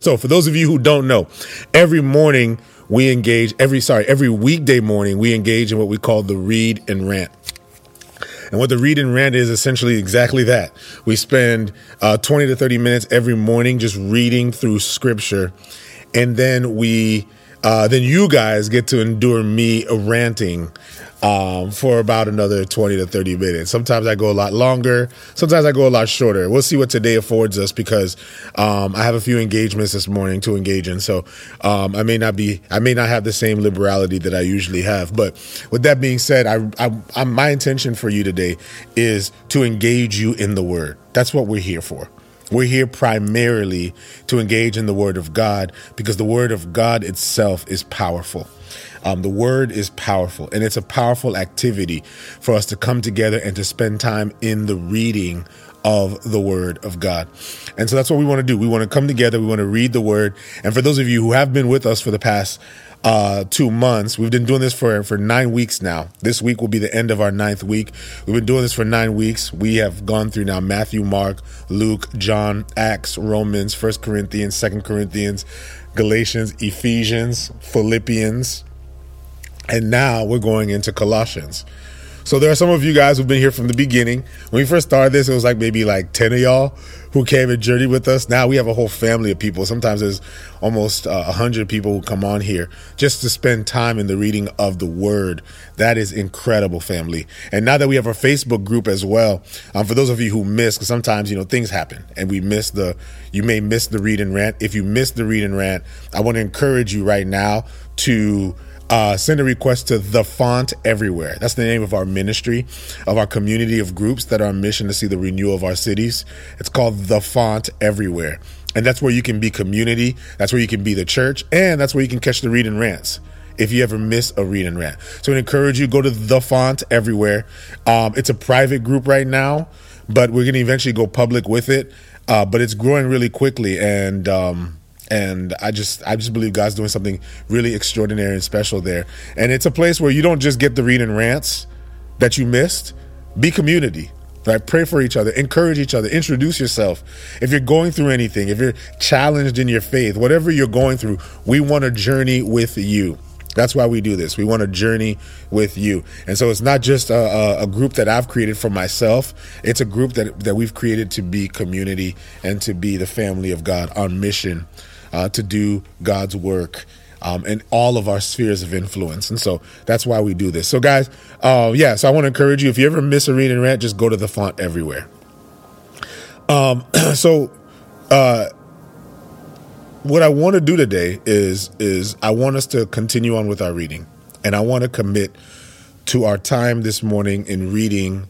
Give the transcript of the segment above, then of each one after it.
So, for those of you who don't know, every morning we engage, every, sorry, every weekday morning we engage in what we call the read and rant. And what the read and rant is essentially exactly that. We spend uh, 20 to 30 minutes every morning just reading through scripture. And then we, uh, then you guys get to endure me ranting um, for about another 20 to 30 minutes. Sometimes I go a lot longer. Sometimes I go a lot shorter. We'll see what today affords us because um, I have a few engagements this morning to engage in. So um, I may not be, I may not have the same liberality that I usually have. But with that being said, I, I, I my intention for you today is to engage you in the Word. That's what we're here for. We're here primarily to engage in the Word of God because the Word of God itself is powerful. Um, the word is powerful, and it's a powerful activity for us to come together and to spend time in the reading of the word of God. And so that's what we want to do. We want to come together, we want to read the word. And for those of you who have been with us for the past uh, two months. We've been doing this for, for nine weeks now. This week will be the end of our ninth week. We've been doing this for nine weeks. We have gone through now Matthew, Mark, Luke, John, Acts, Romans, First Corinthians, Second Corinthians, Galatians, Ephesians, Philippians, and now we're going into Colossians. So there are some of you guys who've been here from the beginning. When we first started this, it was like maybe like 10 of y'all who came and journeyed with us. Now we have a whole family of people. Sometimes there's almost uh, 100 people who come on here just to spend time in the reading of the word. That is incredible, family. And now that we have our Facebook group as well, um, for those of you who miss, because sometimes, you know, things happen and we miss the, you may miss the read and rant. If you miss the read and rant, I want to encourage you right now to uh, send a request to the font everywhere. That's the name of our ministry, of our community of groups that are on mission to see the renewal of our cities. It's called the font everywhere. And that's where you can be community. That's where you can be the church. And that's where you can catch the read and rants if you ever miss a read and rant. So I encourage you, go to the font everywhere. Um, it's a private group right now, but we're going to eventually go public with it. Uh, but it's growing really quickly. And, um, and I just I just believe God's doing something really extraordinary and special there. And it's a place where you don't just get the read and rants that you missed. Be community. Right? Pray for each other, encourage each other, introduce yourself. If you're going through anything, if you're challenged in your faith, whatever you're going through, we want to journey with you. That's why we do this. We want to journey with you. And so it's not just a, a, group that I've created for myself. It's a group that, that we've created to be community and to be the family of God on mission uh, to do God's work um, in all of our spheres of influence. And so that's why we do this. So, guys, uh, yeah, so I want to encourage you if you ever miss a read and rant, just go to the font everywhere. Um, so, uh, what I want to do today is is I want us to continue on with our reading, and I want to commit to our time this morning in reading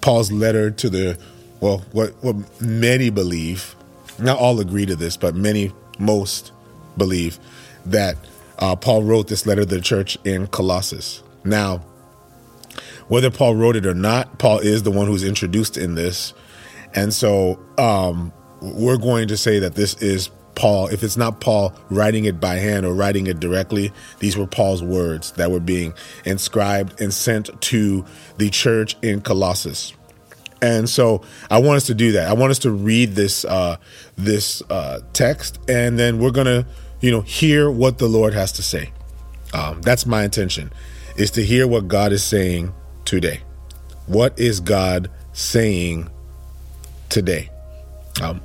Paul's letter to the well, what what many believe, not all agree to this, but many most believe that uh, Paul wrote this letter to the church in Colossus. Now, whether Paul wrote it or not, Paul is the one who's introduced in this. And so um, we're going to say that this is Paul. If it's not Paul writing it by hand or writing it directly, these were Paul's words that were being inscribed and sent to the church in Colossus. And so I want us to do that. I want us to read this uh, this uh, text, and then we're gonna, you know, hear what the Lord has to say. Um, that's my intention, is to hear what God is saying today. What is God saying today? Um,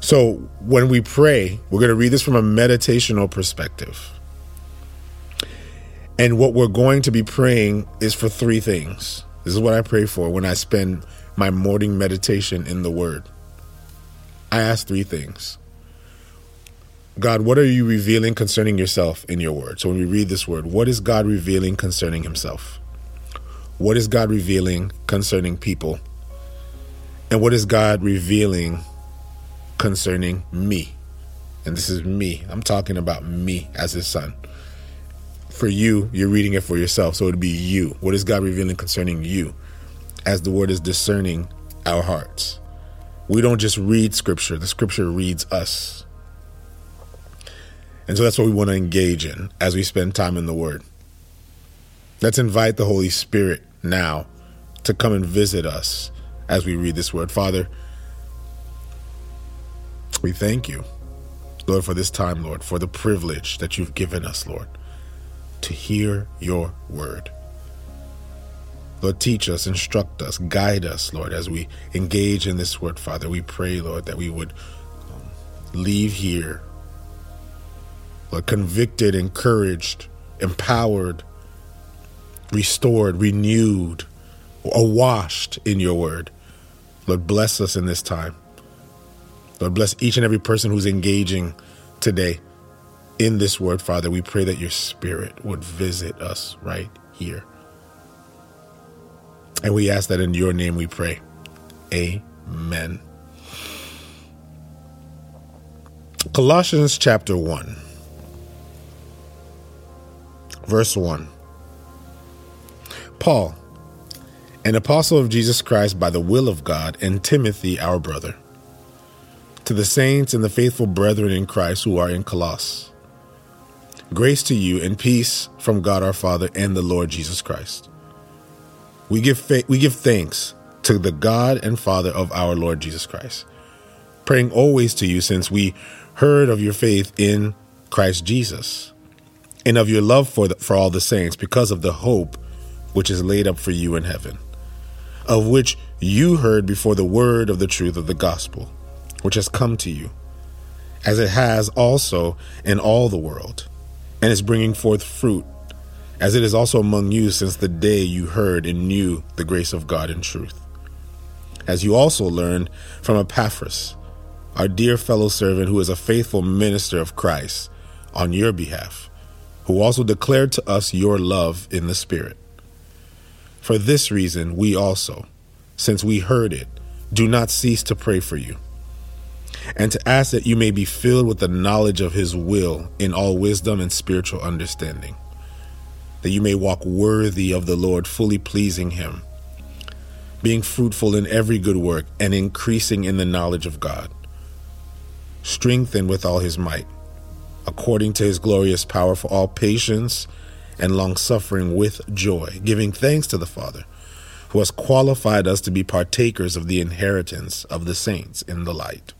so when we pray, we're to read this from a meditational perspective. And what we're going to be praying is for three things. This is what I pray for when I spend my morning meditation in the Word. I ask three things God, what are you revealing concerning yourself in your Word? So when we read this Word, what is God revealing concerning Himself? What is God revealing concerning people? And what is God revealing concerning me? And this is me. I'm talking about me as His Son. For you, you're reading it for yourself, so it'd be you. What is God revealing concerning you? As the word is discerning our hearts. We don't just read scripture, the scripture reads us. And so that's what we want to engage in as we spend time in the word. Let's invite the Holy Spirit now to come and visit us as we read this word. Father, we thank you Lord, for this time, Lord, for the privilege that you've given us, Lord, to hear your word. Lord, teach us, instruct us, guide us, Lord, as we engage in this word, Father. We pray, Lord, that we would um, leave here, Lord, convicted, encouraged, empowered, restored, renewed, awashed in your word. Lord, bless us in this time. Lord, bless each and every person who's engaging today in this word, Father. We pray that your spirit would visit us right here. And we ask that in your name we pray. Amen. Colossians chapter 1, verse 1. Paul, an apostle of Jesus Christ by the will of God, and Timothy, our brother, to the saints and the faithful brethren in Christ who are in Colossus. Grace to you and peace from God our Father and the Lord Jesus Christ. We give fa- we give thanks to the God and Father of our Lord Jesus Christ, praying always to you since we heard of your faith in Christ Jesus and of your love for the, for all the saints because of the hope which is laid up for you in heaven, of which you heard before the word of the truth of the gospel, which has come to you, as it has also in all the world, and is bringing forth fruit as it is also among you since the day you heard and knew the grace of God in truth. As you also learned from Epaphras, our dear fellow servant who is a faithful minister of Christ on your behalf, who also declared to us your love in the Spirit. For this reason, we also, since we heard it, do not cease to pray for you, and to ask that you may be filled with the knowledge of His will in all wisdom and spiritual understanding that you may walk worthy of the Lord, fully pleasing Him, being fruitful in every good work and increasing in the knowledge of God, strengthened with all His might, according to His glorious power for all patience and long suffering with joy, giving thanks to the Father, who has qualified us to be partakers of the inheritance of the saints in the light.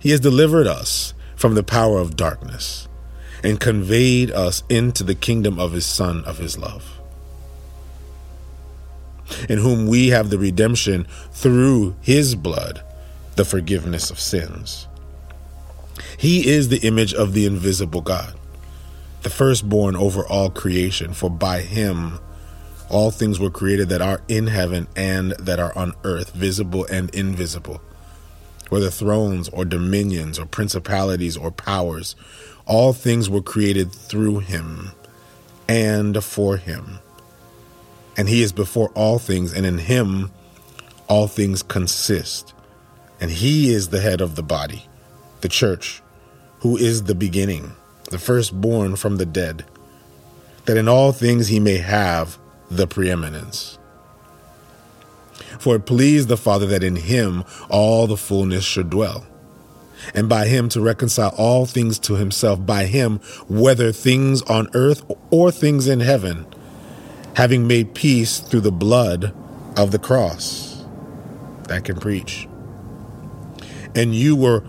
He has delivered us from the power of darkness and conveyed us into the kingdom of his Son of his love, in whom we have the redemption through his blood, the forgiveness of sins. He is the image of the invisible God, the firstborn over all creation, for by him all things were created that are in heaven and that are on earth, visible and invisible, whether thrones or dominions or principalities or powers all things were created through him and for him. And he is before all things, and in him all things consist. And he is the head of the body, the church, who is the beginning, the firstborn from the dead, that in all things he may have the preeminence. For it pleased the Father that in him all the fullness should dwell and by him to reconcile all things to himself, by him, whether things on earth or things in heaven, having made peace through the blood of the cross. That can preach. And you were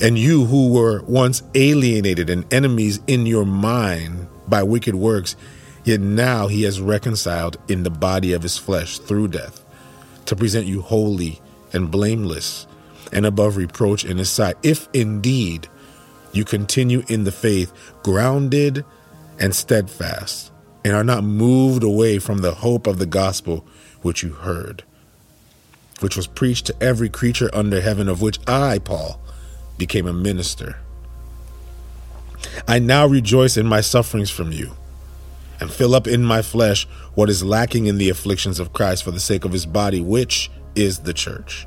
and you who were once alienated and enemies in your mind by wicked works, yet now he has reconciled in the body of his flesh through death, to present you holy and blameless and above reproach in his sight, if indeed you continue in the faith, grounded and steadfast, and are not moved away from the hope of the gospel which you heard, which was preached to every creature under heaven, of which I, Paul, became a minister. I now rejoice in my sufferings from you, and fill up in my flesh what is lacking in the afflictions of Christ for the sake of his body, which is the church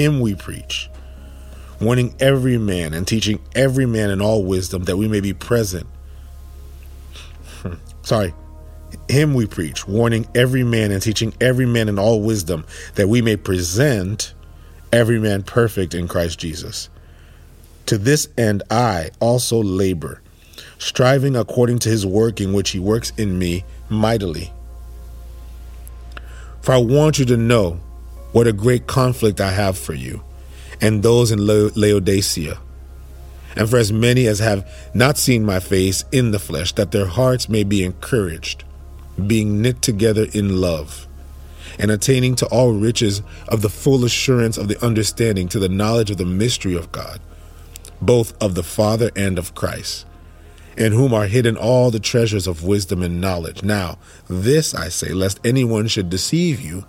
Him we preach, warning every man and teaching every man in all wisdom that we may be present. Sorry, him we preach, warning every man and teaching every man in all wisdom that we may present every man perfect in Christ Jesus. To this end, I also labor, striving according to his working which he works in me mightily. For I want you to know what a great conflict I have for you and those in Laodicea, and for as many as have not seen my face in the flesh, that their hearts may be encouraged, being knit together in love, and attaining to all riches of the full assurance of the understanding to the knowledge of the mystery of God, both of the Father and of Christ in whom are hidden all the treasures of wisdom and knowledge. Now, this I say, lest anyone should deceive you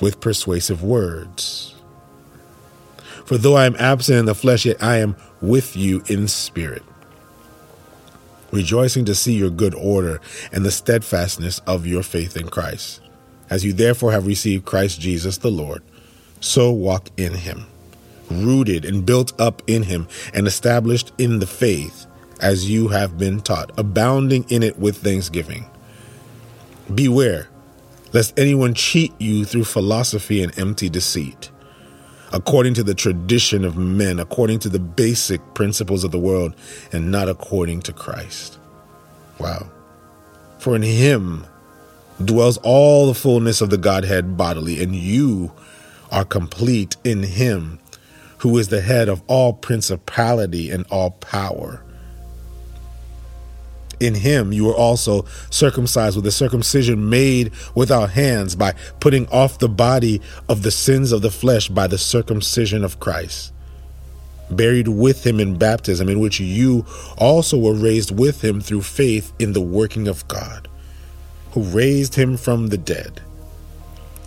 with persuasive words. For though I am absent in the flesh, yet I am with you in spirit, rejoicing to see your good order and the steadfastness of your faith in Christ. As you therefore have received Christ Jesus the Lord, so walk in him, rooted and built up in him, and established in the faith as you have been taught, abounding in it with thanksgiving. Beware lest anyone cheat you through philosophy and empty deceit, according to the tradition of men, according to the basic principles of the world, and not according to Christ. Wow. For in him dwells all the fullness of the Godhead bodily, and you are complete in him who is the head of all principality and all power in him you were also circumcised with a circumcision made without hands by putting off the body of the sins of the flesh by the circumcision of Christ. Buried with him in baptism in which you also were raised with him through faith in the working of God who raised him from the dead.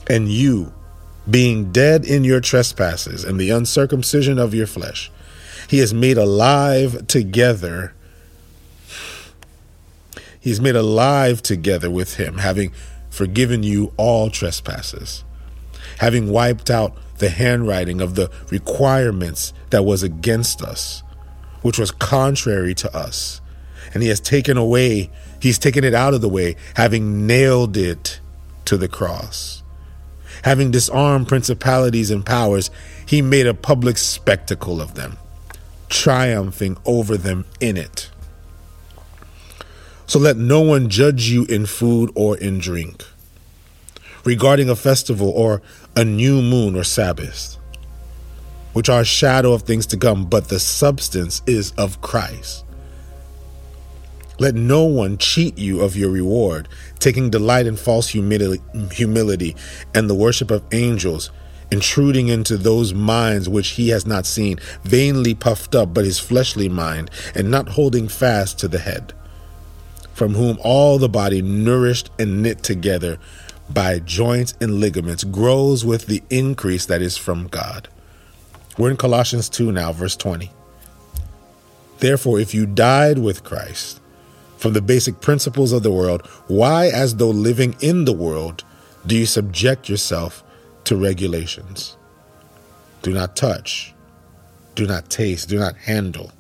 And you being dead in your trespasses and the uncircumcision of your flesh he has made alive together He's made alive together with him, having forgiven you all trespasses, having wiped out the handwriting of the requirements that was against us, which was contrary to us. And he has taken away, he's taken it out of the way, having nailed it to the cross. Having disarmed principalities and powers, he made a public spectacle of them, triumphing over them in it. So let no one judge you in food or in drink, regarding a festival or a new moon or Sabbath, which are a shadow of things to come, but the substance is of Christ. Let no one cheat you of your reward, taking delight in false humility, humility and the worship of angels, intruding into those minds which he has not seen, vainly puffed up, but his fleshly mind, and not holding fast to the head from whom all the body, nourished and knit together by joints and ligaments, grows with the increase that is from God. We're in Colossians 2 now, verse 20. Therefore, if you died with Christ from the basic principles of the world, why, as though living in the world, do you subject yourself to regulations? Do not touch, do not taste, do not handle,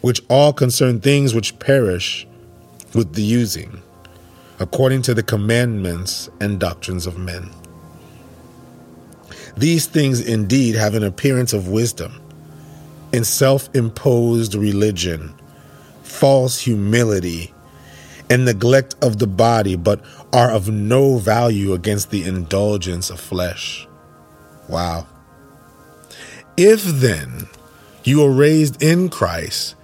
which all concern things which perish with the using, according to the commandments and doctrines of men. These things indeed have an appearance of wisdom in self imposed religion, false humility, and neglect of the body, but are of no value against the indulgence of flesh. Wow. If then you are raised in Christ,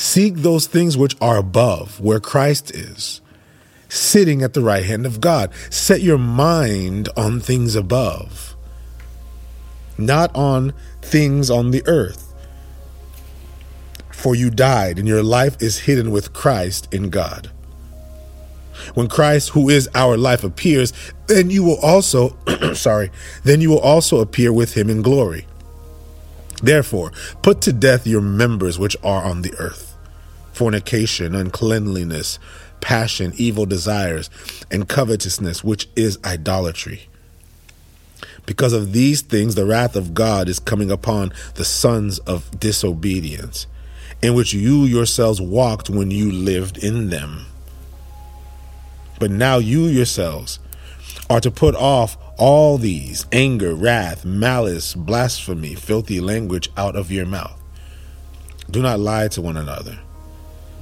Seek those things which are above, where Christ is, sitting at the right hand of God. Set your mind on things above, not on things on the earth. For you died, and your life is hidden with Christ in God. When Christ, who is our life, appears, then you will also, sorry, then you will also appear with him in glory. Therefore, put to death your members which are on the earth fornication, uncleanliness, passion, evil desires, and covetousness, which is idolatry. Because of these things, the wrath of God is coming upon the sons of disobedience, in which you yourselves walked when you lived in them. But now you yourselves are to put off all these anger, wrath, malice, blasphemy, filthy language out of your mouth. Do not lie to one another,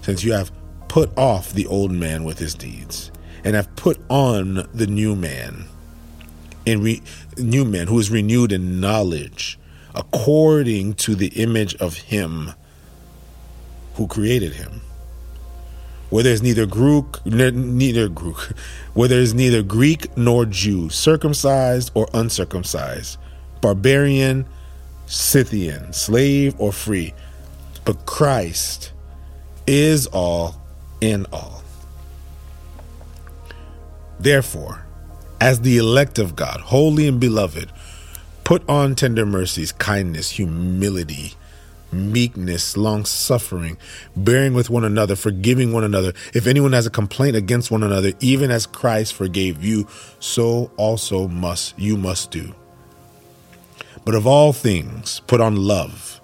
since you have put off the old man with his deeds, and have put on the new man, in re- new man who is renewed in knowledge, according to the image of him who created him. Where there's neither Greek, neither Greek, where there's neither Greek nor Jew, circumcised or uncircumcised, barbarian, Scythian, slave or free, but Christ is all in all. Therefore, as the elect of God, holy and beloved, put on tender mercies, kindness, humility meekness, long suffering, bearing with one another, forgiving one another. If anyone has a complaint against one another, even as Christ forgave you, so also must you must do. But of all things, put on love,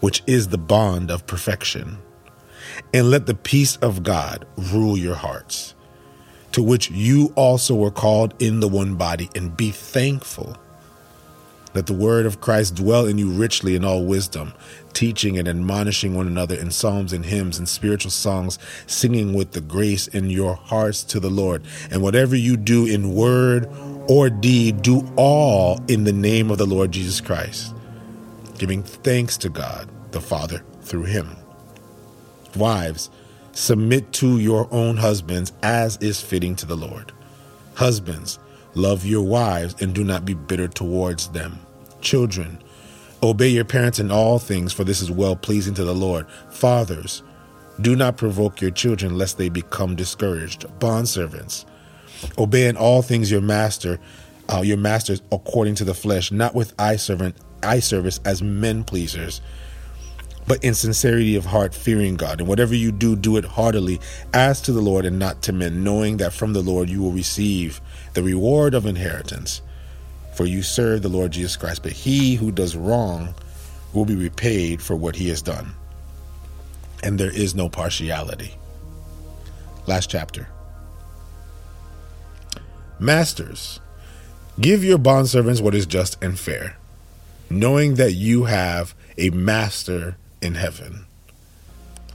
which is the bond of perfection. And let the peace of God rule your hearts, to which you also were called in the one body, and be thankful. Let the word of Christ dwell in you richly in all wisdom, teaching and admonishing one another in psalms and hymns and spiritual songs, singing with the grace in your hearts to the Lord. And whatever you do in word or deed, do all in the name of the Lord Jesus Christ, giving thanks to God the Father through him. Wives, submit to your own husbands as is fitting to the Lord. Husbands, love your wives and do not be bitter towards them. Children, Obey your parents in all things, for this is well pleasing to the Lord. Fathers, do not provoke your children lest they become discouraged. Bondservants, obey in all things your master, uh, your masters according to the flesh, not with eye servant, eye service as men pleasers, but in sincerity of heart, fearing God. And whatever you do, do it heartily, as to the Lord and not to men, knowing that from the Lord you will receive the reward of inheritance for you serve the Lord Jesus Christ. But he who does wrong will be repaid for what he has done. And there is no partiality. Last chapter. Masters, give your bondservants what is just and fair, knowing that you have a master in heaven.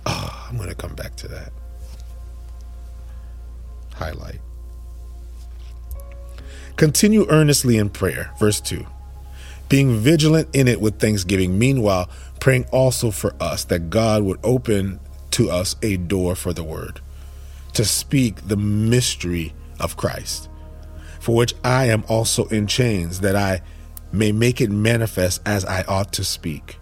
Oh, I'm going to come back to that. Highlight. Continue earnestly in prayer. Verse 2. Being vigilant in it with thanksgiving. Meanwhile, praying also for us that God would open to us a door for the word, to speak the mystery of Christ, for which I am also in chains, that I may make it manifest as I ought to speak.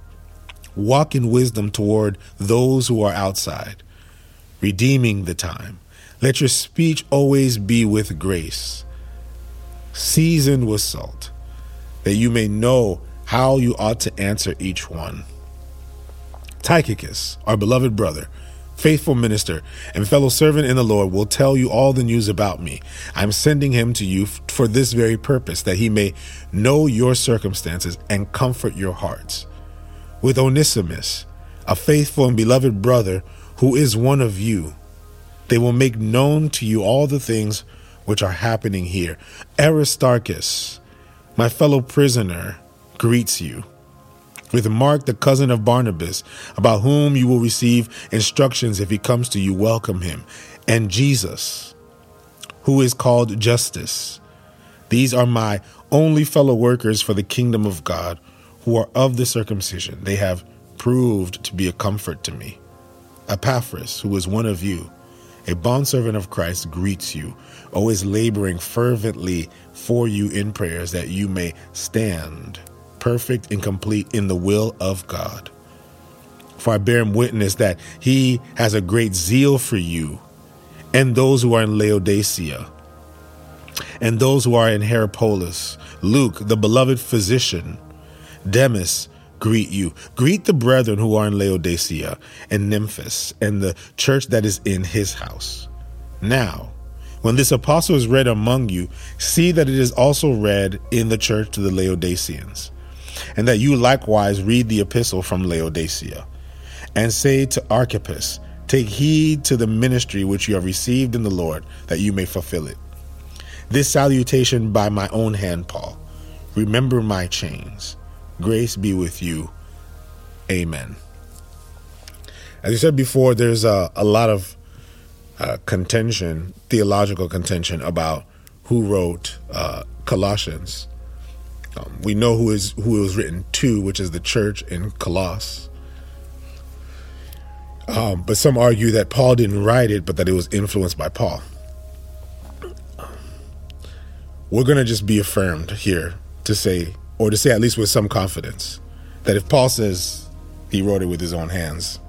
Walk in wisdom toward those who are outside, redeeming the time. Let your speech always be with grace seasoned with salt, that you may know how you ought to answer each one. Tychicus, our beloved brother, faithful minister, and fellow servant in the Lord, will tell you all the news about me. I am sending him to you for this very purpose, that he may know your circumstances and comfort your hearts. With Onesimus, a faithful and beloved brother who is one of you, they will make known to you all the things which are happening here. Aristarchus, my fellow prisoner, greets you. With Mark, the cousin of Barnabas, about whom you will receive instructions if he comes to you, welcome him. And Jesus, who is called Justus. These are my only fellow workers for the kingdom of God, who are of the circumcision. They have proved to be a comfort to me. Epaphras, who is one of you, a bondservant of Christ, greets you always laboring fervently for you in prayers that you may stand perfect and complete in the will of God. For I bear him witness that he has a great zeal for you and those who are in Laodicea and those who are in Hierapolis. Luke, the beloved physician, Demas, greet you. Greet the brethren who are in Laodicea and Nymphas and the church that is in his house. Now, When this apostle is read among you, see that it is also read in the church to the Laodiceans, and that you likewise read the epistle from Laodicea, and say to Archippus, Take heed to the ministry which you have received in the Lord, that you may fulfill it. This salutation by my own hand, Paul. Remember my chains. Grace be with you. Amen. As you said before, there's a, a lot of uh, contention, theological contention about who wrote uh, Colossians. Um, we know who is who it was written to, which is the church in Colossus. Um, but some argue that Paul didn't write it, but that it was influenced by Paul. We're going to just be affirmed here to say, or to say at least with some confidence, that if Paul says he wrote it with his own hands,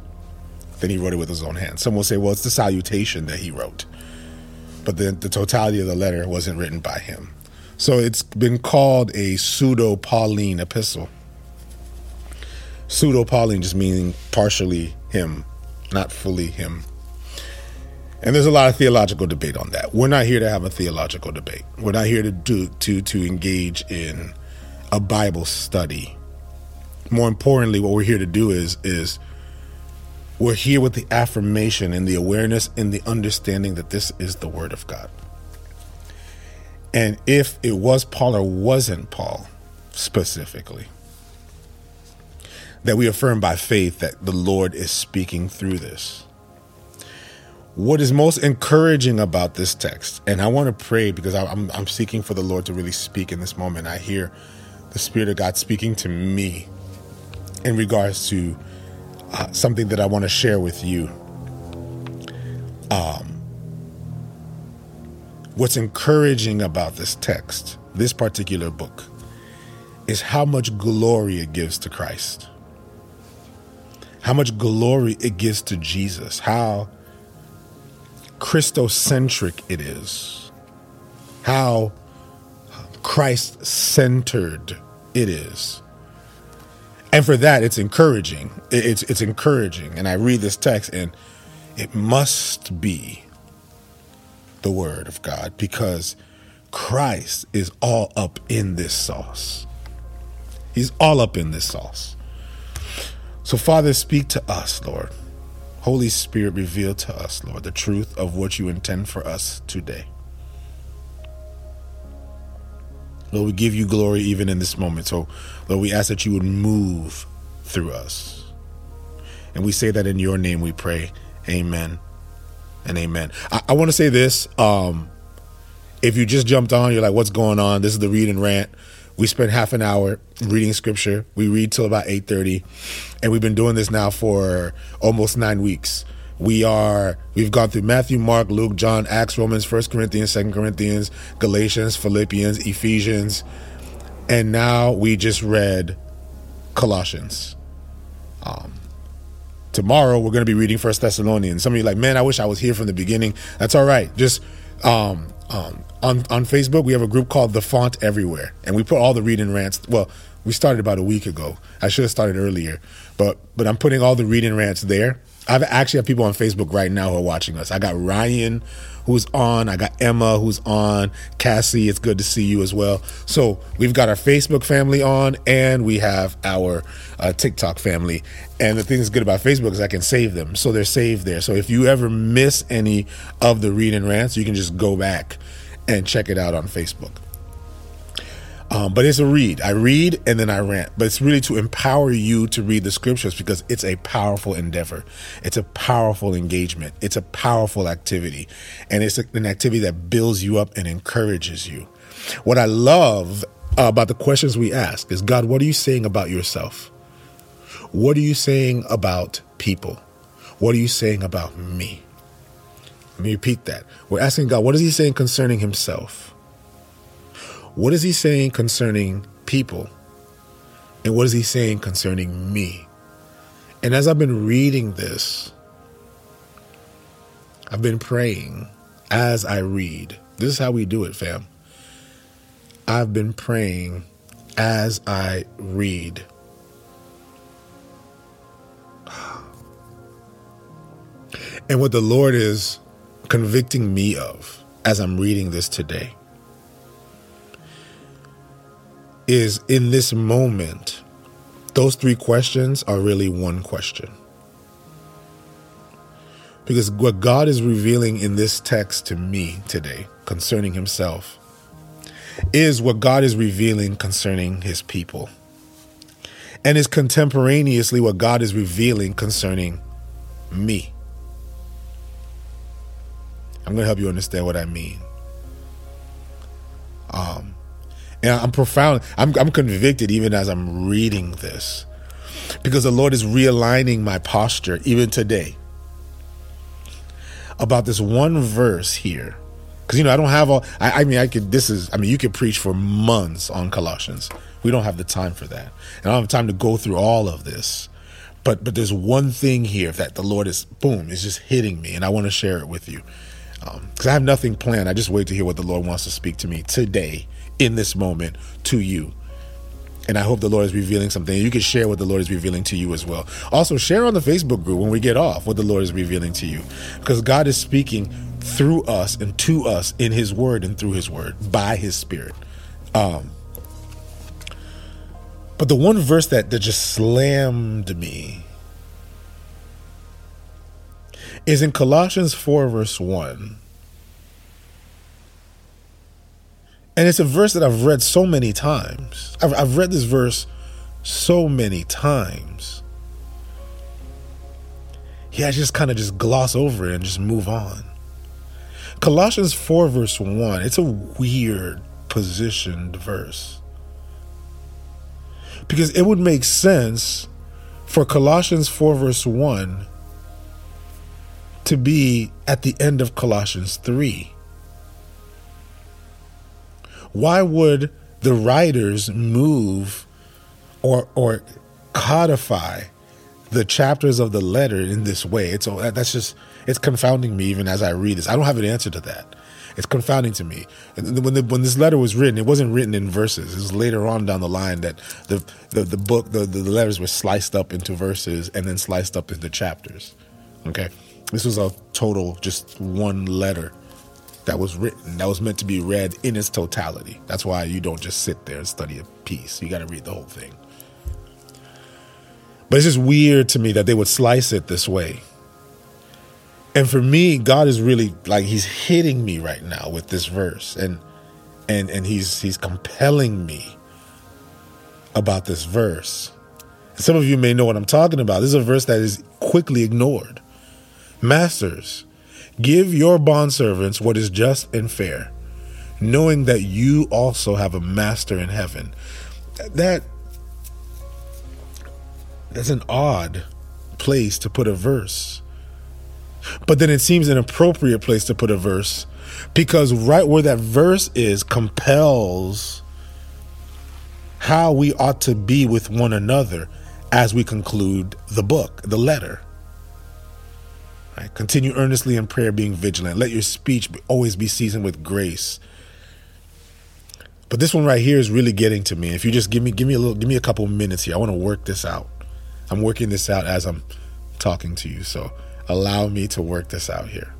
then he wrote it with his own hands. Some will say, well, it's the salutation that he wrote. But then the totality of the letter wasn't written by him. So it's been called a pseudo Pauline epistle. Pseudo Pauline just meaning partially him, not fully him. And there's a lot of theological debate on that. We're not here to have a theological debate. We're not here to do to to engage in a Bible study. More importantly, what we're here to do is is we're here with the affirmation and the awareness and the understanding that this is the Word of God. And if it was Paul or wasn't Paul specifically, that we affirm by faith that the Lord is speaking through this. What is most encouraging about this text, and I want to pray because I'm, I'm seeking for the Lord to really speak in this moment. I hear the Spirit of God speaking to me in regards to uh, something that I want to share with you. Um, what's encouraging about this text, this particular book, is how much glory it gives to Christ, how much glory it gives to Jesus, how Christocentric it is, how Christ centered it is. And for that, it's encouraging. It's it's encouraging. And I read this text, and it must be the word of God because Christ is all up in this sauce. He's all up in this sauce. So, Father, speak to us, Lord. Holy Spirit, reveal to us, Lord, the truth of what you intend for us today. Lord, we give you glory even in this moment. So, Lord, we ask that you would move through us. And we say that in your name we pray. Amen and amen. I, I want to say this. Um, if you just jumped on, you're like, what's going on? This is the read and rant. We spend half an hour reading scripture. We read till about 8:30. And we've been doing this now for almost nine weeks. We are we've gone through Matthew, Mark, Luke, John, Acts, Romans, First Corinthians, Second Corinthians, Galatians, Philippians, Ephesians, and now we just read Colossians. Um, tomorrow we're going to be reading First Thessalonians. Some of you like, man, I wish I was here from the beginning. That's all right. Just um, um, on on Facebook, we have a group called The Font Everywhere, and we put all the reading rants. Well, we started about a week ago. I should have started earlier, but but I'm putting all the reading rants there I've actually have people on Facebook right now who are watching us. I got Ryan who's on. I got Emma who's on. Cassie, it's good to see you as well. So we've got our Facebook family on, and we have our uh, TikTok family. And the thing that's good about Facebook is I can save them, so they're saved there. So if you ever miss any of the read and rants, you can just go back and check it out on Facebook. Um, but it's a read. I read and then I rant. But it's really to empower you to read the scriptures because it's a powerful endeavor. It's a powerful engagement. It's a powerful activity. And it's an activity that builds you up and encourages you. What I love about the questions we ask is God, what are you saying about yourself? What are you saying about people? What are you saying about me? Let me repeat that. We're asking God, what is He saying concerning Himself? What is he saying concerning people? And what is he saying concerning me? And as I've been reading this, I've been praying as I read. This is how we do it, fam. I've been praying as I read. And what the Lord is convicting me of as I'm reading this today is in this moment, those three questions are really one question. Because what God is revealing in this text to me today concerning Himself is what God is revealing concerning His people. And is contemporaneously what God is revealing concerning me. I'm going to help you understand what I mean. Um, and I'm profound. I'm, I'm convicted even as I'm reading this because the Lord is realigning my posture even today about this one verse here. Because, you know, I don't have all, I, I mean, I could, this is, I mean, you could preach for months on Colossians. We don't have the time for that. And I don't have time to go through all of this. But, but there's one thing here that the Lord is, boom, is just hitting me. And I want to share it with you because um, I have nothing planned. I just wait to hear what the Lord wants to speak to me today, in this moment, to you. And I hope the Lord is revealing something. You can share what the Lord is revealing to you as well. Also, share on the Facebook group when we get off what the Lord is revealing to you. Because God is speaking through us and to us in His Word and through His Word by His Spirit. Um, but the one verse that, that just slammed me is in Colossians 4, verse 1. And it's a verse that I've read so many times. I've, I've read this verse so many times. Yeah, I just kind of just gloss over it and just move on. Colossians 4, verse 1, it's a weird positioned verse. Because it would make sense for Colossians 4, verse 1 to be at the end of Colossians 3. Why would the writers move or or codify the chapters of the letter in this way? It's oh, that's just it's confounding me even as I read this. I don't have an answer to that. It's confounding to me. When the, when this letter was written, it wasn't written in verses. It was later on down the line that the the, the book the, the letters were sliced up into verses and then sliced up into chapters. Okay. This was a total, just one letter that was written, that was meant to be read in its totality. That's why you don't just sit there and study a piece. You got to read the whole thing. But it's just weird to me that they would slice it this way. And for me, God is really like he's hitting me right now with this verse and and and he's he's compelling me about this verse. Some of you may know what I'm talking about. This is a verse that is quickly ignored. Masters, give your bondservants what is just and fair, knowing that you also have a master in heaven. That that's an odd place to put a verse. But then it seems an appropriate place to put a verse because right where that verse is compels how we ought to be with one another as we conclude the book, the letter. Right? Continue earnestly in prayer, being vigilant. Let your speech always be seasoned with grace. But this one right here is really getting to me. If you just give me give me a little give me a couple minutes here. I want to work this out. I'm working this out as I'm talking to you. So allow me to work this out here.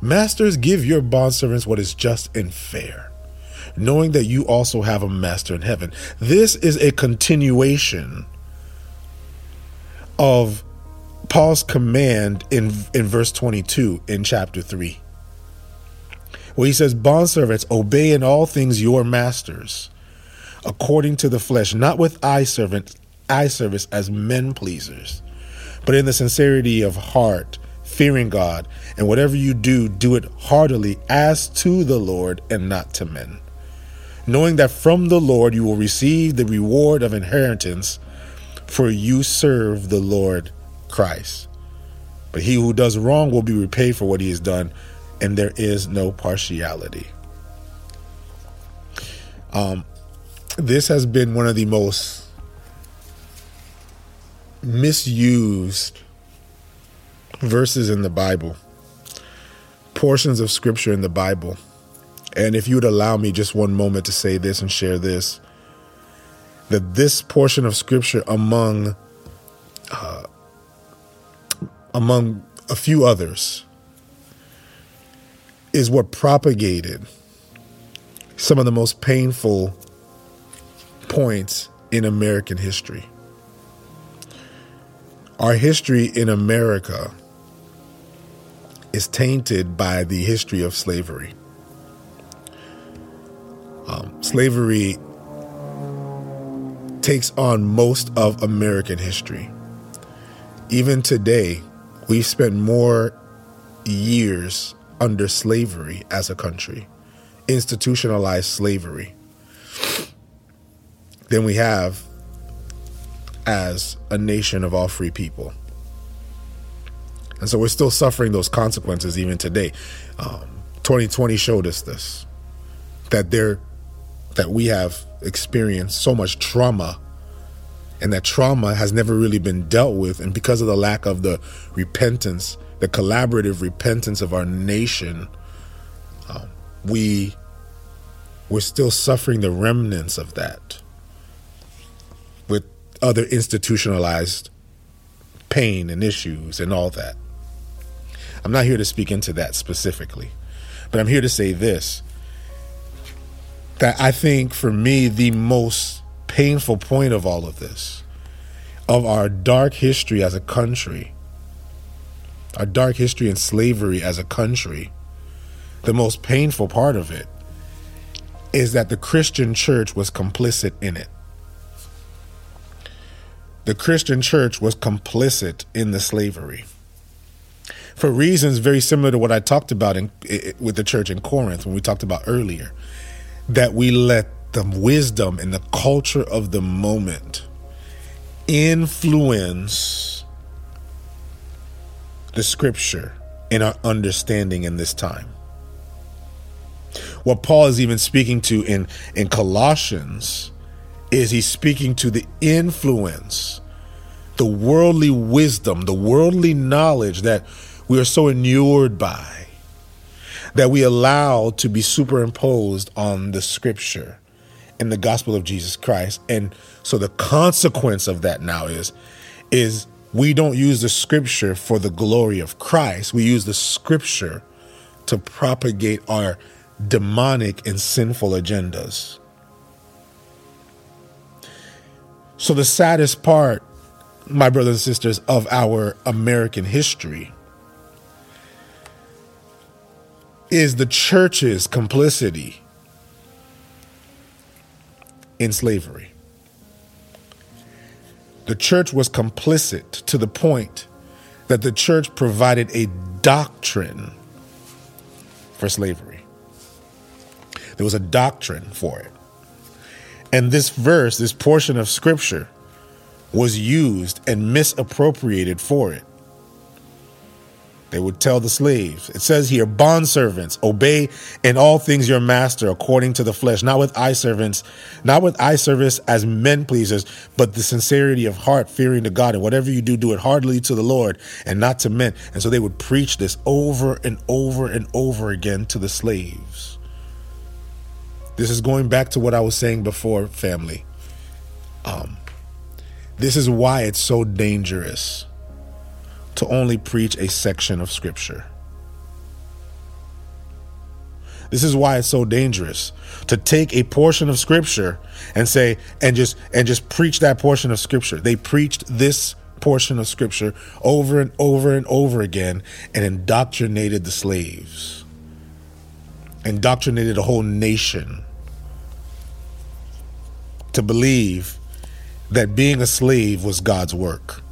Masters, give your bondservants what is just and fair, knowing that you also have a master in heaven. This is a continuation of Paul's command in, in verse 22 in chapter 3, where he says, Bondservants, obey in all things your masters, according to the flesh, not with eye servant, eye service as men pleasers, but in the sincerity of heart, fearing God, and whatever you do, do it heartily as to the Lord and not to men, knowing that from the Lord you will receive the reward of inheritance, for you serve the Lord Christ. But he who does wrong will be repaid for what he has done, and there is no partiality. Um, this has been one of the most misused verses in the Bible, portions of scripture in the Bible. And if you would allow me just one moment to say this and share this, that this portion of scripture among uh, among a few others, is what propagated some of the most painful points in American history. Our history in America is tainted by the history of slavery. Um, slavery takes on most of American history. Even today, we've spent more years under slavery as a country, institutionalized slavery, than we have as a nation of all free people. And so we're still suffering those consequences even today. Um, 2020 showed us this that there that we have experienced so much trauma and that trauma has never really been dealt with and because of the lack of the repentance the collaborative repentance of our nation um, we we're still suffering the remnants of that with other institutionalized pain and issues and all that. I'm not here to speak into that specifically but i'm here to say this that I think for me, the most painful point of all of this, of our dark history as a country, our dark history in slavery as a country, the most painful part of it is that the Christian church was complicit in it. The Christian church was complicit in the slavery for reasons very similar to what I talked about in, with the church in Corinth when we talked about earlier that we let the wisdom and the culture of the moment influence the scripture in our understanding in this time. What Paul is even speaking to in, in Colossians is he's speaking to the influence, the worldly wisdom, the worldly knowledge that we are so inured by that we allow to be superimposed on the scripture in the gospel of Jesus Christ. And so the consequence of that now is is we don't use the scripture for the glory of Christ. We use the scripture to propagate our demonic and sinful agendas. So the saddest part, my brothers and sisters, of our American history is the church's complicity in slavery. The church was complicit to the point that the church provided a doctrine for slavery. There was a doctrine for it. And this verse, this portion of scripture, was used and misappropriated for it. They would tell the slaves. It says here, bondservants, obey in all things your master according to the flesh, not with eye servants, not with eye service as men pleasers, but the sincerity of heart, fearing to God. And whatever you do, do it heartily to the Lord and not to men. And so they would preach this over and over and over again to the slaves. This is going back to what I was saying before, family. Um, this is why it's so dangerous to only preach a section of Scripture. This is why it's so dangerous to take a portion of scripture and say and just and just preach that portion of scripture. They preached this portion of scripture over and over and over again and indoctrinated the slaves. Indoctrinated a whole nation to believe that being a slave was God's work.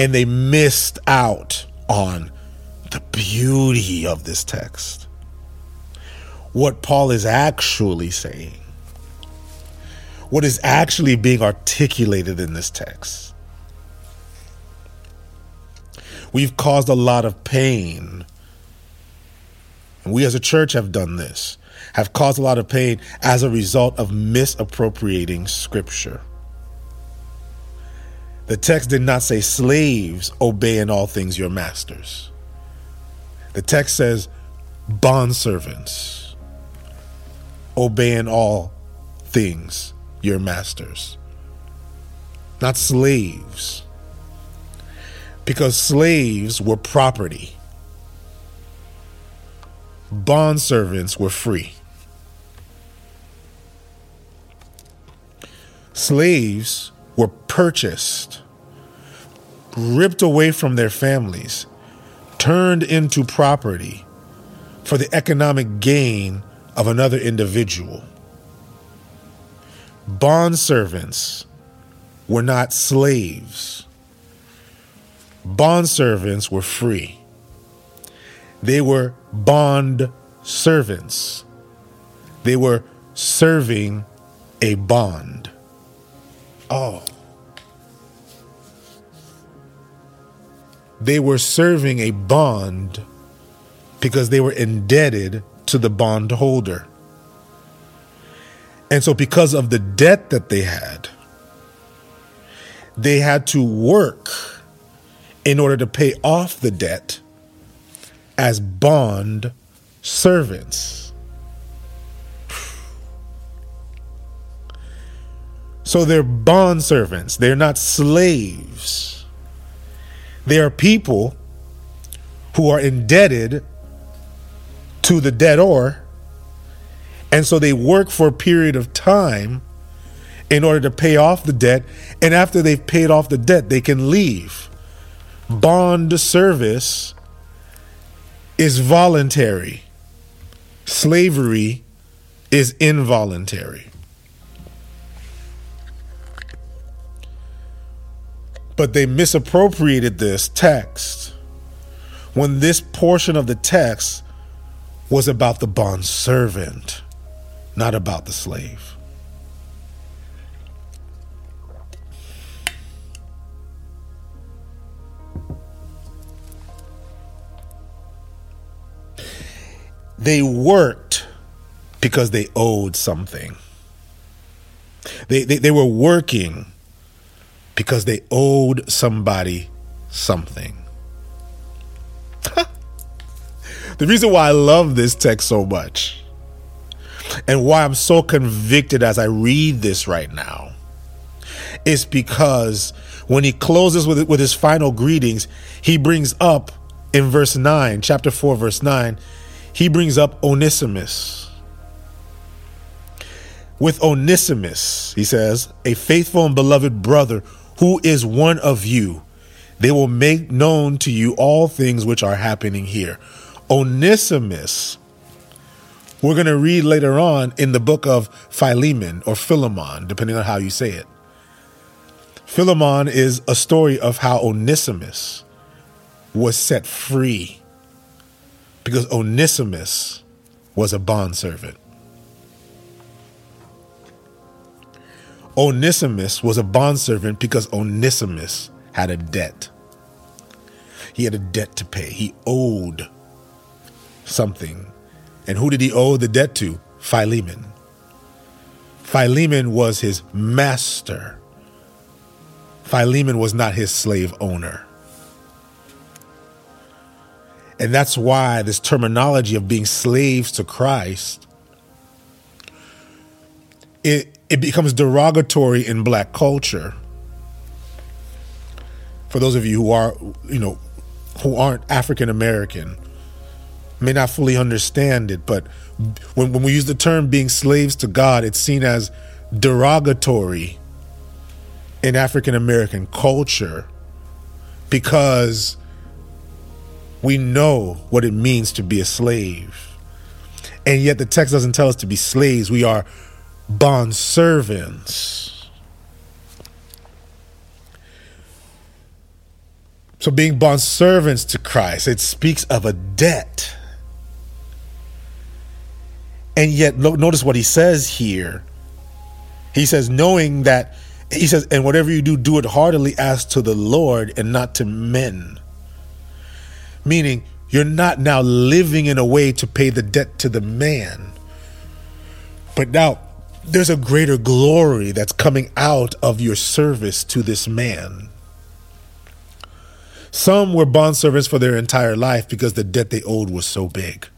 And they missed out on the beauty of this text. What Paul is actually saying, what is actually being articulated in this text. We've caused a lot of pain. And we as a church have done this, have caused a lot of pain as a result of misappropriating scripture. The text did not say slaves obey in all things your masters. The text says bondservants obey in all things your masters, not slaves. Because slaves were property. bondservants were free. Slaves were purchased, ripped away from their families, turned into property for the economic gain of another individual. Bond servants were not slaves. Bond servants were free. They were bond servants. They were serving a bond. Oh. They were serving a bond because they were indebted to the bondholder. And so, because of the debt that they had, they had to work in order to pay off the debt as bond servants. So they're bond servants, they're not slaves. They are people who are indebted to the debtor, and so they work for a period of time in order to pay off the debt, and after they've paid off the debt, they can leave. Bond service is voluntary, slavery is involuntary. But they misappropriated this text when this portion of the text was about the bond servant, not about the slave. They worked because they owed something. They, they, they were working because they owed somebody something. the reason why I love this text so much and why I'm so convicted as I read this right now is because when he closes with, with his final greetings, he brings up in verse 9, chapter 4, verse 9, he brings up Onesimus. With Onesimus, he says, a faithful and beloved brother who is one of you, they will make known to you all things which are happening here. Onesimus, we're going to read later on in the book of Philemon or Philemon, depending on how you say it. Philemon is a story of how Onesimus was set free because Onesimus was a bondservant. Onesimus was a bondservant because Onesimus had a debt. He had a debt to pay. He owed something. And who did he owe the debt to? Philemon. Philemon was his master. Philemon was not his slave owner. And that's why this terminology of being slaves to Christ it it becomes derogatory in black culture. For those of you who are, you know, who aren't African American, may not fully understand it, but when, when we use the term being slaves to God, it's seen as derogatory in African American culture because we know what it means to be a slave. And yet the text doesn't tell us to be slaves. We are bond servants. So being bond servants to Christ, it speaks of a debt. And yet notice what he says here. He says, knowing that he says, and whatever you do, do it heartily as to the Lord and not to men meaning you're not now living in a way to pay the debt to the man. But now there's a greater glory that's coming out of your service to this man. Some were bondservants for their entire life because the debt they owed was so big.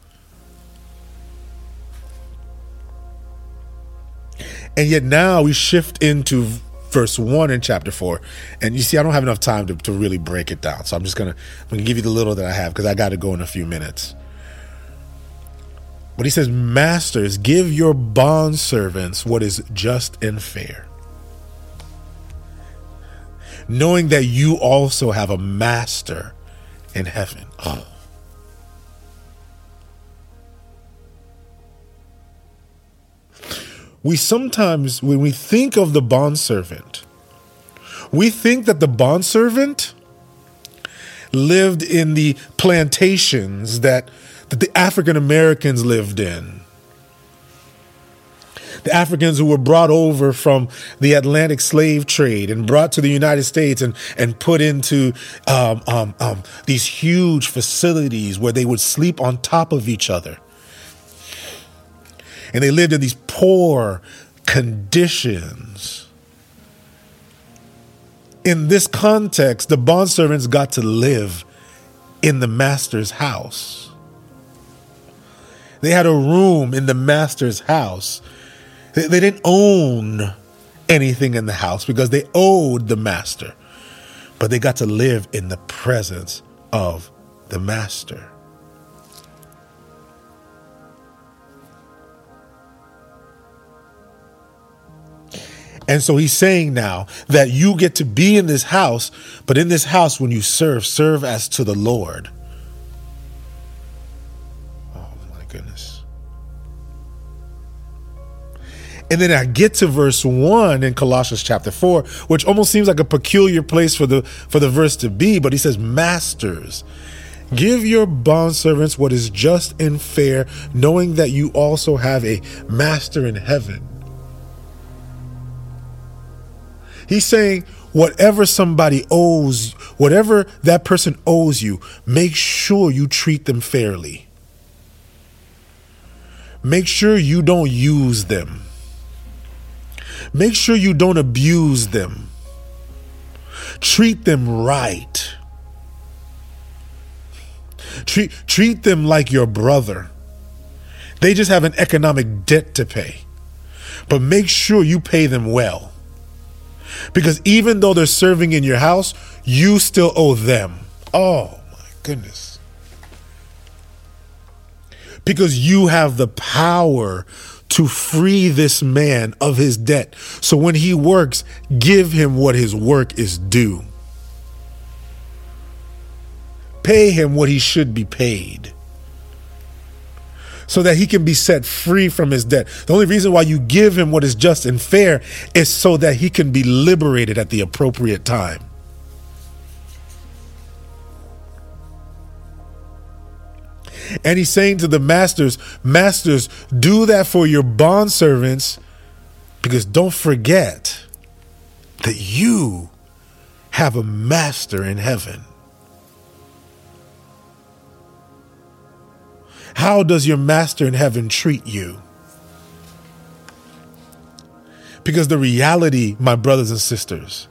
And yet now we shift into verse 1 in chapter 4. And you see, I don't have enough time to, to really break it down. So I'm just going to gonna give you the little that I have because I got to go in a few minutes. But he says, Masters, give your bondservants what is just and fair, knowing that you also have a master in heaven. Oh. We sometimes, when we think of the bondservant, we think that the bondservant lived in the plantations that, that the African Americans lived in. The Africans who were brought over from the Atlantic slave trade and brought to the United States and, and put into um, um, um, these huge facilities where they would sleep on top of each other. And they lived in these poor conditions in this context, the bondservants got to live in the master's house. They had a room in the master's house. They, they didn't own anything in the house because they owed the master, but they got to live in the presence of the master. And so he's saying now that you get to be in this house, but in this house, when you serve, serve as to the Lord. And then I get to verse 1 in Colossians chapter 4, which almost seems like a peculiar place for the for the verse to be, but he says, Masters, give your bondservants what is just and fair, knowing that you also have a master in heaven. He's saying, whatever somebody owes, whatever that person owes you, make sure you treat them fairly. Make sure you don't use them. Make sure you don't abuse them. Treat them right. Treat, treat them like your brother. They just have an economic debt to pay. But make sure you pay them well. Because even though they're serving in your house, you still owe them. Oh my goodness. Because you have the power to free this man of his debt. So when he works, give him what his work is due. Pay him what he should be paid so that he can be set free from his debt. The only reason why you give him what is just and fair is so that he can be liberated at the appropriate time. And he's saying to the masters, Masters, do that for your bondservants, because don't forget that you have a master in heaven. How does your master in heaven treat you? Because the reality, my brothers and sisters,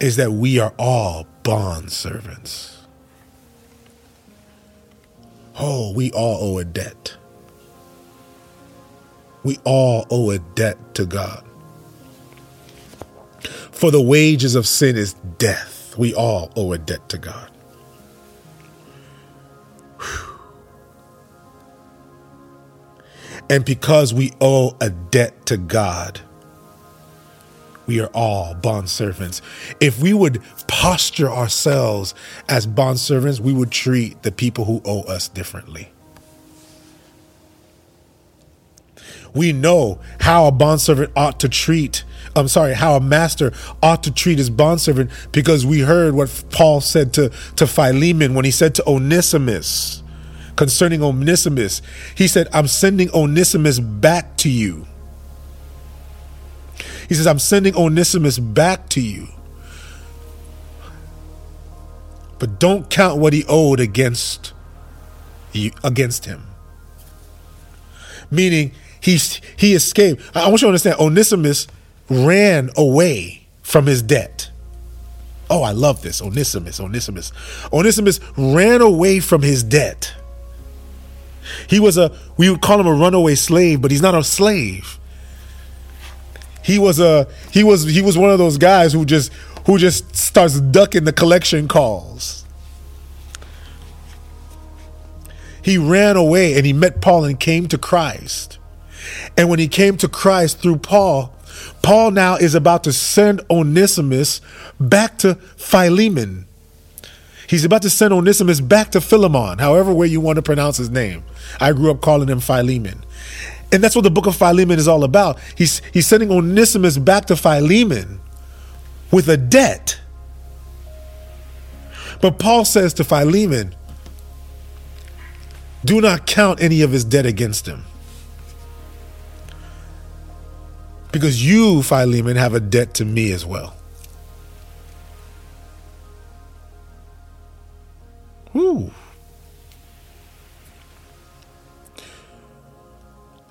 is that we are all bond servants. Oh, we all owe a debt. We all owe a debt to God. For the wages of sin is death. We all owe a debt to God. And because we owe a debt to God, we are all bond servants. If we would posture ourselves as bond servants, we would treat the people who owe us differently. We know how a bondservant ought to treat, I'm sorry, how a master ought to treat his bondservant because we heard what Paul said to, to Philemon when he said to Onesimus, concerning Onesimus. He said, I'm sending Onesimus back to you. He says, I'm sending Onesimus back to you. But don't count what he owed against you against him. Meaning he's he escaped. I want you to understand Onesimus ran away from his debt. Oh, I love this. Onesimus, Onesimus. Onesimus ran away from his debt. He was a, we would call him a runaway slave, but he's not a slave. He was a, he was, he was one of those guys who just, who just starts ducking the collection calls. he ran away and he met Paul and came to Christ. And when he came to Christ through Paul, Paul now is about to send Onesimus back to Philemon. He's about to send Onesimus back to Philemon, however way you want to pronounce his name. I grew up calling him Philemon. And that's what the book of Philemon is all about. He's, he's sending Onesimus back to Philemon with a debt. But Paul says to Philemon, do not count any of his debt against him. Because you, Philemon, have a debt to me as well. Whew.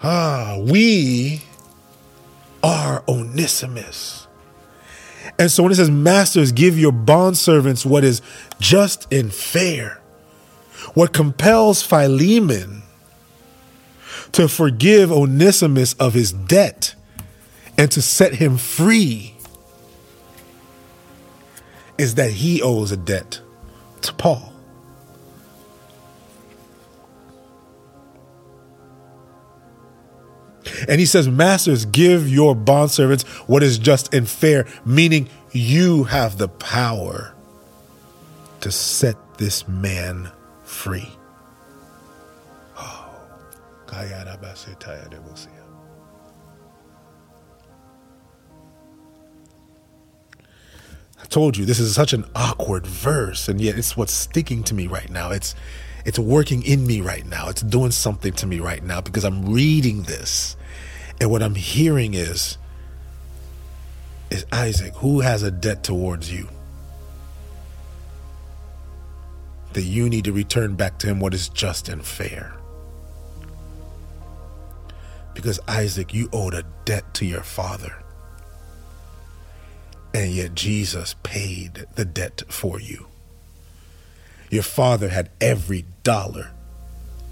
Ah, we are Onesimus. And so when it says, Masters, give your bondservants what is just and fair, what compels Philemon to forgive Onesimus of his debt and to set him free is that he owes a debt to Paul. And he says, Masters, give your bondservants what is just and fair, meaning you have the power to set this man free. Oh. I told you this is such an awkward verse, and yet it's what's sticking to me right now. It's it's working in me right now. It's doing something to me right now because I'm reading this and what I'm hearing is, is Isaac, who has a debt towards you? That you need to return back to him what is just and fair. Because Isaac, you owed a debt to your father. And yet Jesus paid the debt for you. Your father had every dollar,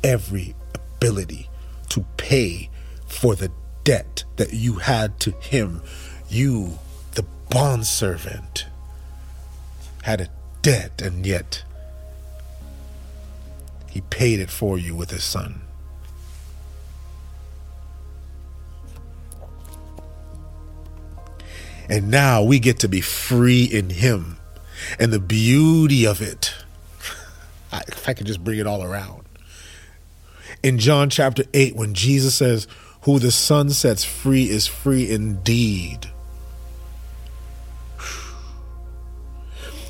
every ability to pay for the debt that you had to him. You, the bondservant, had a debt, and yet he paid it for you with his son. And now we get to be free in him. And the beauty of it, if I could just bring it all around. In John chapter 8, when Jesus says, who the Son sets free is free indeed.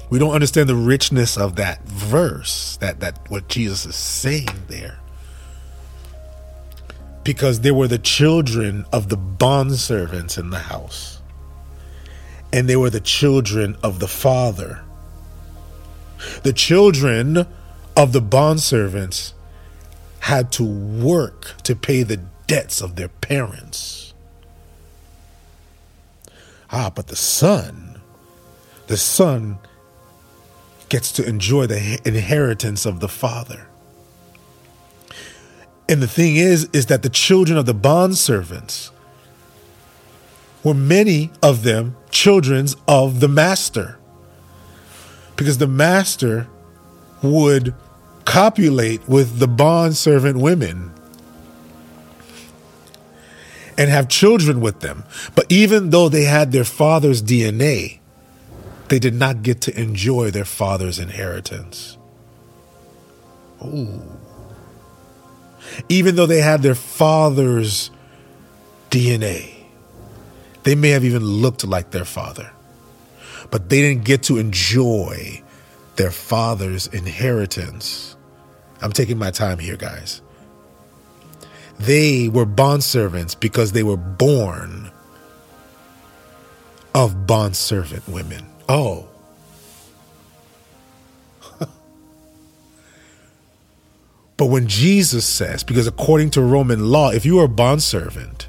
We don't understand the richness of that verse, that, that what Jesus is saying there. Because there were the children of the bondservants in the house. And they were the children of the father. The children of the bondservants had to work to pay the debts of their parents. Ah, but the son, the son gets to enjoy the inheritance of the father. And the thing is, is that the children of the bond servants were many of them children of the master. Because the master would copulate with the bond servant women and have children with them. But even though they had their father's DNA, they did not get to enjoy their father's inheritance. Ooh. Even though they had their father's DNA, they may have even looked like their father, but they didn't get to enjoy their father's inheritance. I'm taking my time here, guys. They were bondservants because they were born of bondservant women. Oh. but when Jesus says, because according to Roman law, if you are a bondservant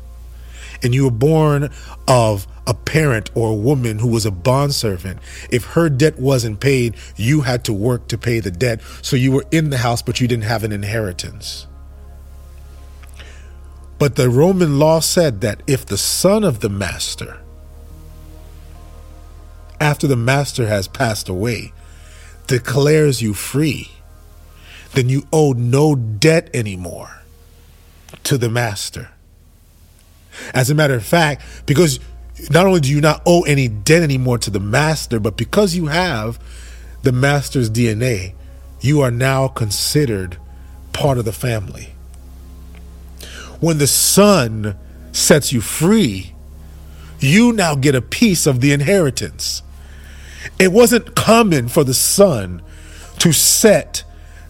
and you were born of a parent or a woman who was a bondservant, if her debt wasn't paid, you had to work to pay the debt. So you were in the house, but you didn't have an inheritance. But the Roman law said that if the son of the master, after the master has passed away, declares you free, then you owe no debt anymore to the master. As a matter of fact, because not only do you not owe any debt anymore to the master, but because you have the master's DNA, you are now considered part of the family. When the son sets you free, you now get a piece of the inheritance. It wasn't common for the son to set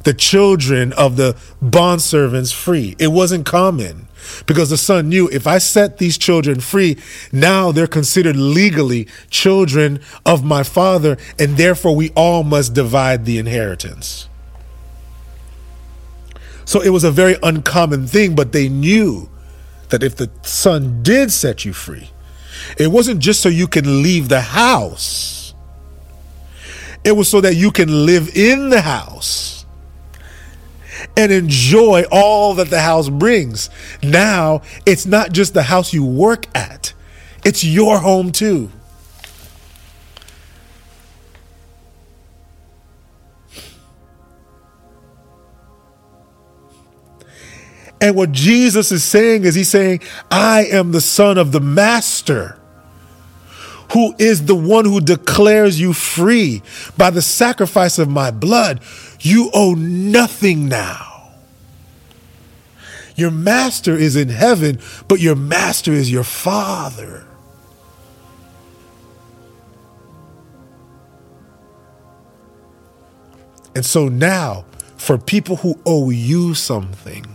the children of the bondservants free. It wasn't common because the son knew if I set these children free, now they're considered legally children of my father, and therefore we all must divide the inheritance. So it was a very uncommon thing, but they knew that if the son did set you free, it wasn't just so you can leave the house, it was so that you can live in the house and enjoy all that the house brings. Now, it's not just the house you work at, it's your home too. And what Jesus is saying is, He's saying, I am the Son of the Master, who is the one who declares you free by the sacrifice of my blood. You owe nothing now. Your master is in heaven, but your master is your father. And so now, for people who owe you something,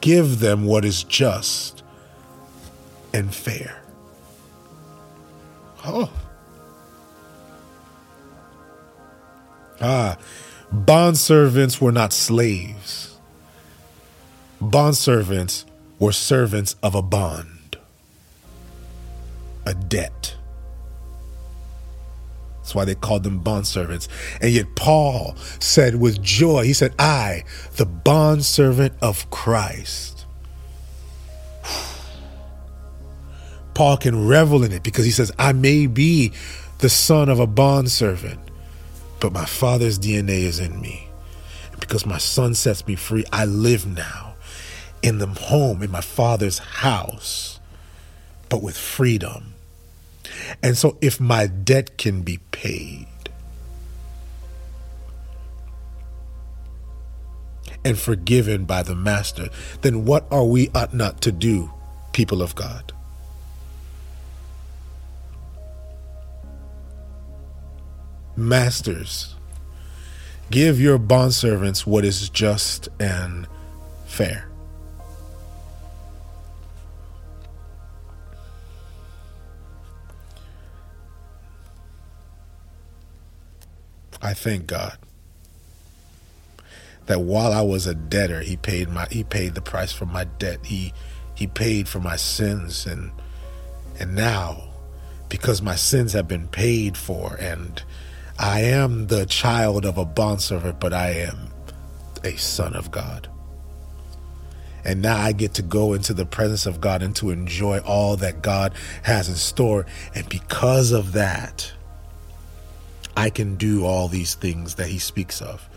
give them what is just and fair. Oh. Ah, bondservants were not slaves. Bondservants were servants of a bond, a debt. That's why they called them bondservants. And yet Paul said with joy, he said, I, the bondservant of Christ. Paul can revel in it because he says, I may be the son of a bondservant, but my father's DNA is in me. And because my son sets me free, I live now in the home, in my father's house, but with freedom. And so, if my debt can be paid and forgiven by the Master, then what are we ought not to do, people of God? Masters, give your bondservants what is just and fair. I thank God that while I was a debtor, he paid my he paid the price for my debt. He he paid for my sins and and now because my sins have been paid for and I am the child of a bondservant, but I am a son of God. And now I get to go into the presence of God and to enjoy all that God has in store. And because of that, I can do all these things that he speaks of.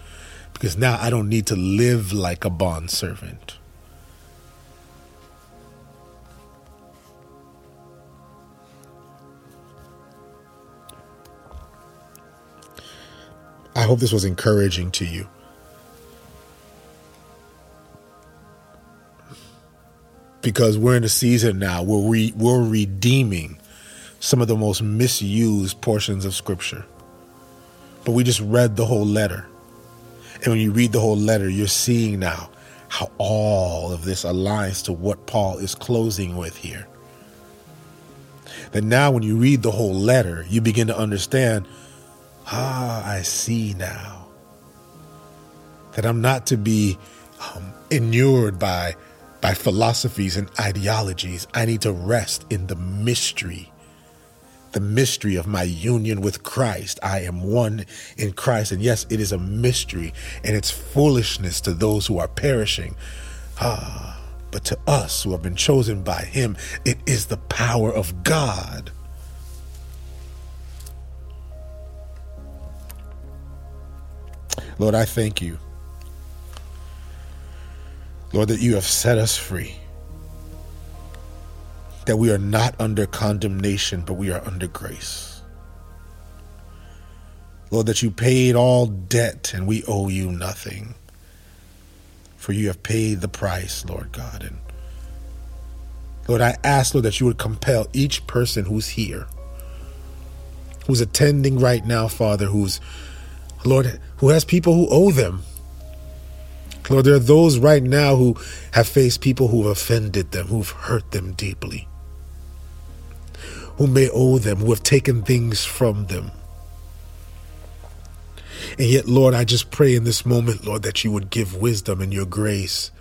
Because now I don't need to live like a bondservant. I hope this was encouraging to you. Because we're in a season now where we, we're redeeming some of the most misused portions of Scripture. But we just read the whole letter. And when you read the whole letter, you're seeing now how all of this aligns to what Paul is closing with here. That now, when you read the whole letter, you begin to understand ah, I see now that I'm not to be um, inured by by philosophies and ideologies. I need to rest in the mystery the mystery of my union with Christ. I am one in Christ. And yes, it is a mystery and it's foolishness to those who are perishing. Ah, but to us who have been chosen by Him, it is the power of God. Lord, I thank you. Lord, that you have set us free. That we are not under condemnation, but we are under grace. Lord, that you paid all debt and we owe you nothing. For you have paid the price, Lord God. And Lord, I ask, Lord, that you would compel each person who's here, who's attending right now, Father, who's, Lord, who has people who owe them. Lord, there are those right now who have faced people who have offended them, who've hurt them deeply, who may owe them, who have taken things from them. And yet, Lord, I just pray in this moment, Lord, that you would give wisdom and your grace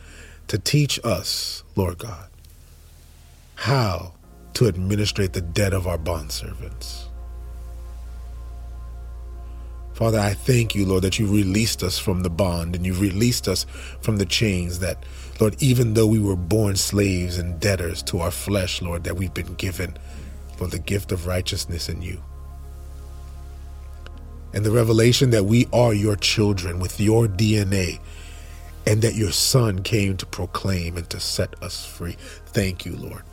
to teach us, Lord God, how to administrate the debt of our bondservants. Father, I thank you, Lord, that you released us from the bond and you've released us from the chains that, Lord, even though we were born slaves and debtors to our flesh, Lord, that we've been given for the gift of righteousness in you. And the revelation that we are your children with your DNA and that your son came to proclaim and to set us free. Thank you, Lord.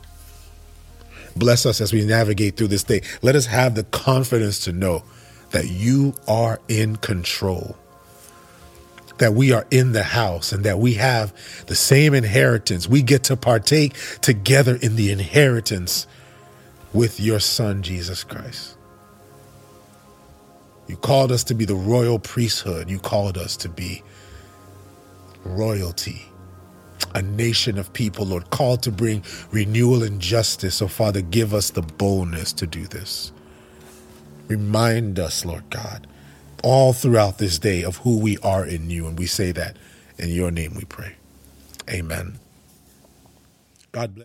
Bless us as we navigate through this day. Let us have the confidence to know that you are in control, that we are in the house, and that we have the same inheritance. We get to partake together in the inheritance with your Son, Jesus Christ. You called us to be the royal priesthood, you called us to be royalty a nation of people, Lord, called to bring renewal and justice. So, Father, give us the boldness to do this. Remind us, Lord God, all throughout this day of who we are in you. And we say that in your name we pray. Amen. God bless.